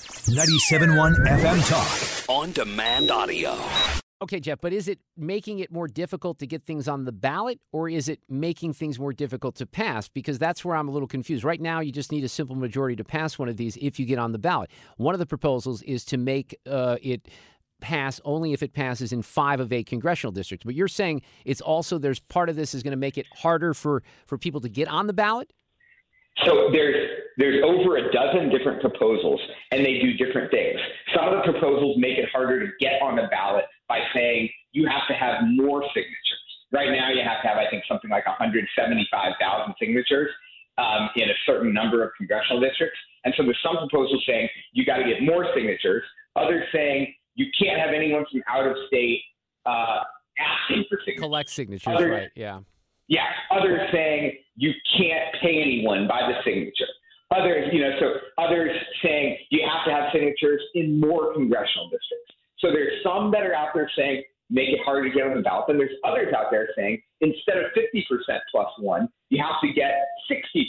97.1 FM Talk. On demand audio. Okay, Jeff, but is it making it more difficult to get things on the ballot or is it making things more difficult to pass? Because that's where I'm a little confused. Right now, you just need a simple majority to pass one of these if you get on the ballot. One of the proposals is to make uh, it pass only if it passes in five of eight congressional districts. But you're saying it's also there's part of this is going to make it harder for, for people to get on the ballot? So there's there's over a dozen different proposals, and they do different things. Some of the proposals make it harder to get on the ballot by saying you have to have more signatures. Right now, you have to have, I think, something like 175,000 signatures um, in a certain number of congressional districts. And so there's some proposals saying you got to get more signatures. Others saying you can't have anyone from out of state uh, asking for signatures. Collect signatures, Others, right? Yeah. Yeah. Others saying you can't pay anyone by the signature. Others, you know, so others saying you have to have signatures in more congressional districts. So there's some that are out there saying make it harder to get on the ballot, and there's others out there saying instead of 50% plus one, you have to get 60%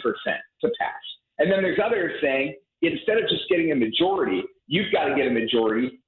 to pass. And then there's others saying instead of just getting a majority, you've got to get a majority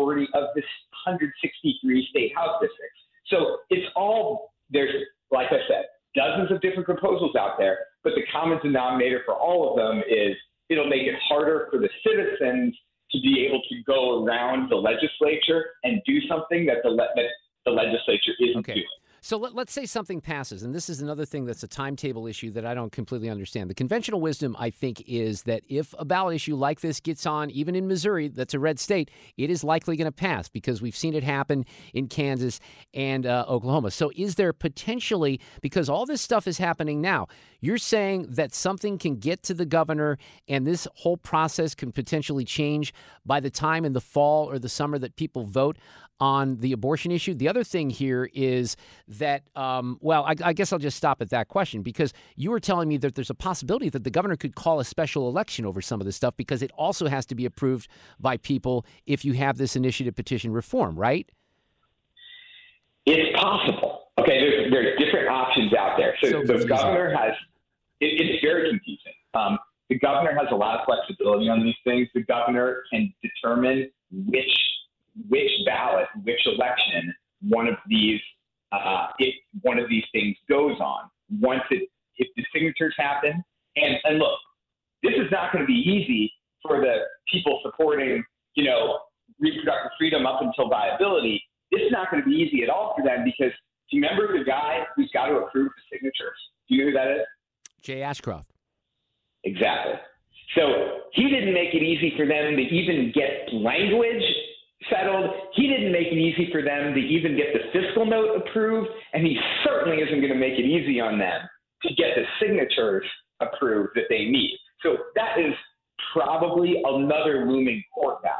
majority of the 163 state house districts. So it's all there's, like I said, dozens of different proposals out there, but the common denominator for all of them is it'll make it harder for the citizens to be able to go around the legislature and do something that the, le- that the legislature isn't Okay. doing. So let, let's say something passes, and this is another thing that's a timetable issue that I don't completely understand. The conventional wisdom, I think, is that if a ballot issue like this gets on, even in Missouri, that's a red state, it is likely going to pass because we've seen it happen in Kansas and uh, Oklahoma. So is there potentially, because all this stuff is happening now, you're saying that something can get to the governor and this whole process can potentially change by the time in the fall or the summer that people vote on the abortion issue. The other thing here is that, um, well, I, I guess I'll just stop at that question because you were telling me that there's a possibility that the governor could call a special election over some of this stuff because it also has to be approved by people if you have this initiative petition reform, right? It's possible. Okay, there's there's different options out there. So, So the governor has it, it's very confusing. Um, the governor has a lot of flexibility on these things. The governor can determine which which ballot, which election one of these uh, if one of these things goes on. Once it if the signatures happen, and and look, this is not going to be easy for the people supporting you know reproductive freedom up until viability. This is not going to be easy at all for them because do you remember the guy who's got to approve the signatures? Do you know who that is? Jay Ashcroft. Exactly. So he didn't make it easy for them to even get language settled. He didn't make it easy for them to even get the fiscal note approved, and he certainly isn't going to make it easy on them to get the signatures approved that they need. So that is probably another looming court battle.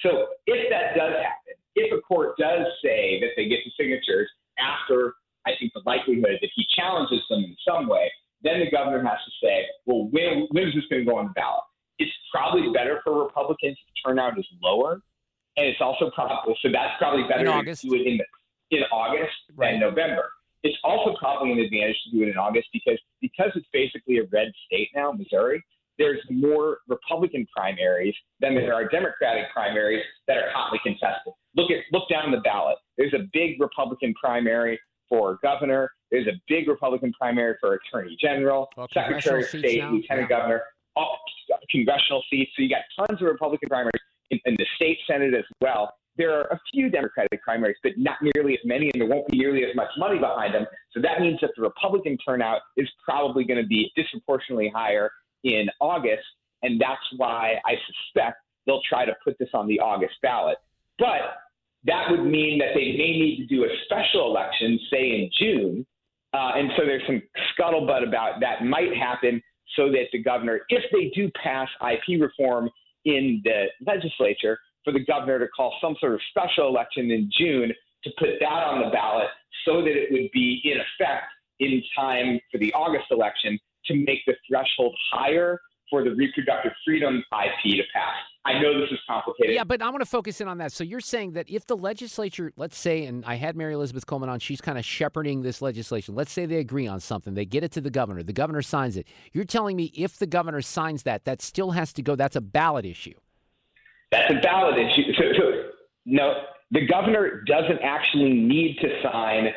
So if that does happen, if a court does say that they get the signatures after, I think the likelihood that he challenges them in some way, then the governor has to say, well, when, when is this going to go on the ballot? It's probably better for Republicans if turnout is lower, and it's also probably so that's probably better In to August. do it in the, in August Right. than November. It's also probably an advantage to do it in August because because it's basically a red state now, Missouri. There's more Republican primaries than there are Democratic primaries that are hotly contested. Look at look down the ballot. There's a big Republican primary for governor. There's a big Republican primary for attorney general, Well, secretary of state, now, lieutenant yeah. governor, all congressional seats. So you got tons of Republican primaries in, in the state senate as well. There are a few Democratic primaries, but not nearly as many, and there won't be nearly as much money behind them. So that means that the Republican turnout is probably going to be disproportionately higher in August, and that's why I suspect they'll try to put this on the August ballot. But that would mean that they may need to do a special election, say in June. Uh, and so there's some scuttlebutt about that might happen so that the governor, if they do pass IP reform in the legislature, for the governor to call some sort of special election in June to put that on the ballot so that it would be in effect in time for the August election to make the threshold higher for the reproductive freedom IP to pass. I know this is complicated. Yeah, but I want to focus in on that. So you're saying that if the legislature, let's say, and I had Mary Elizabeth Coleman on, she's kind of shepherding this legislation. Let's say they agree on something, they get it to the governor, the governor signs it. You're telling me if the governor signs that, that still has to go. That's a ballot issue. That's a ballot issue. So, so no, the governor doesn't actually need to sign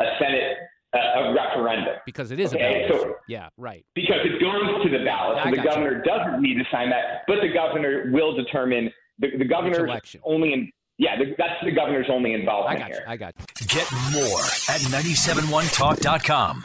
a Senate a, a referendum Because it is Okay, a ballot so- issue. Yeah, right. because it goes to the ballot. I So the got you. governor doesn't need to sign that, but the governor will determine the, the governor's election. only in. Yeah, the, that's the governor's only I involvement got you. I got you. Get more at 971talk.com.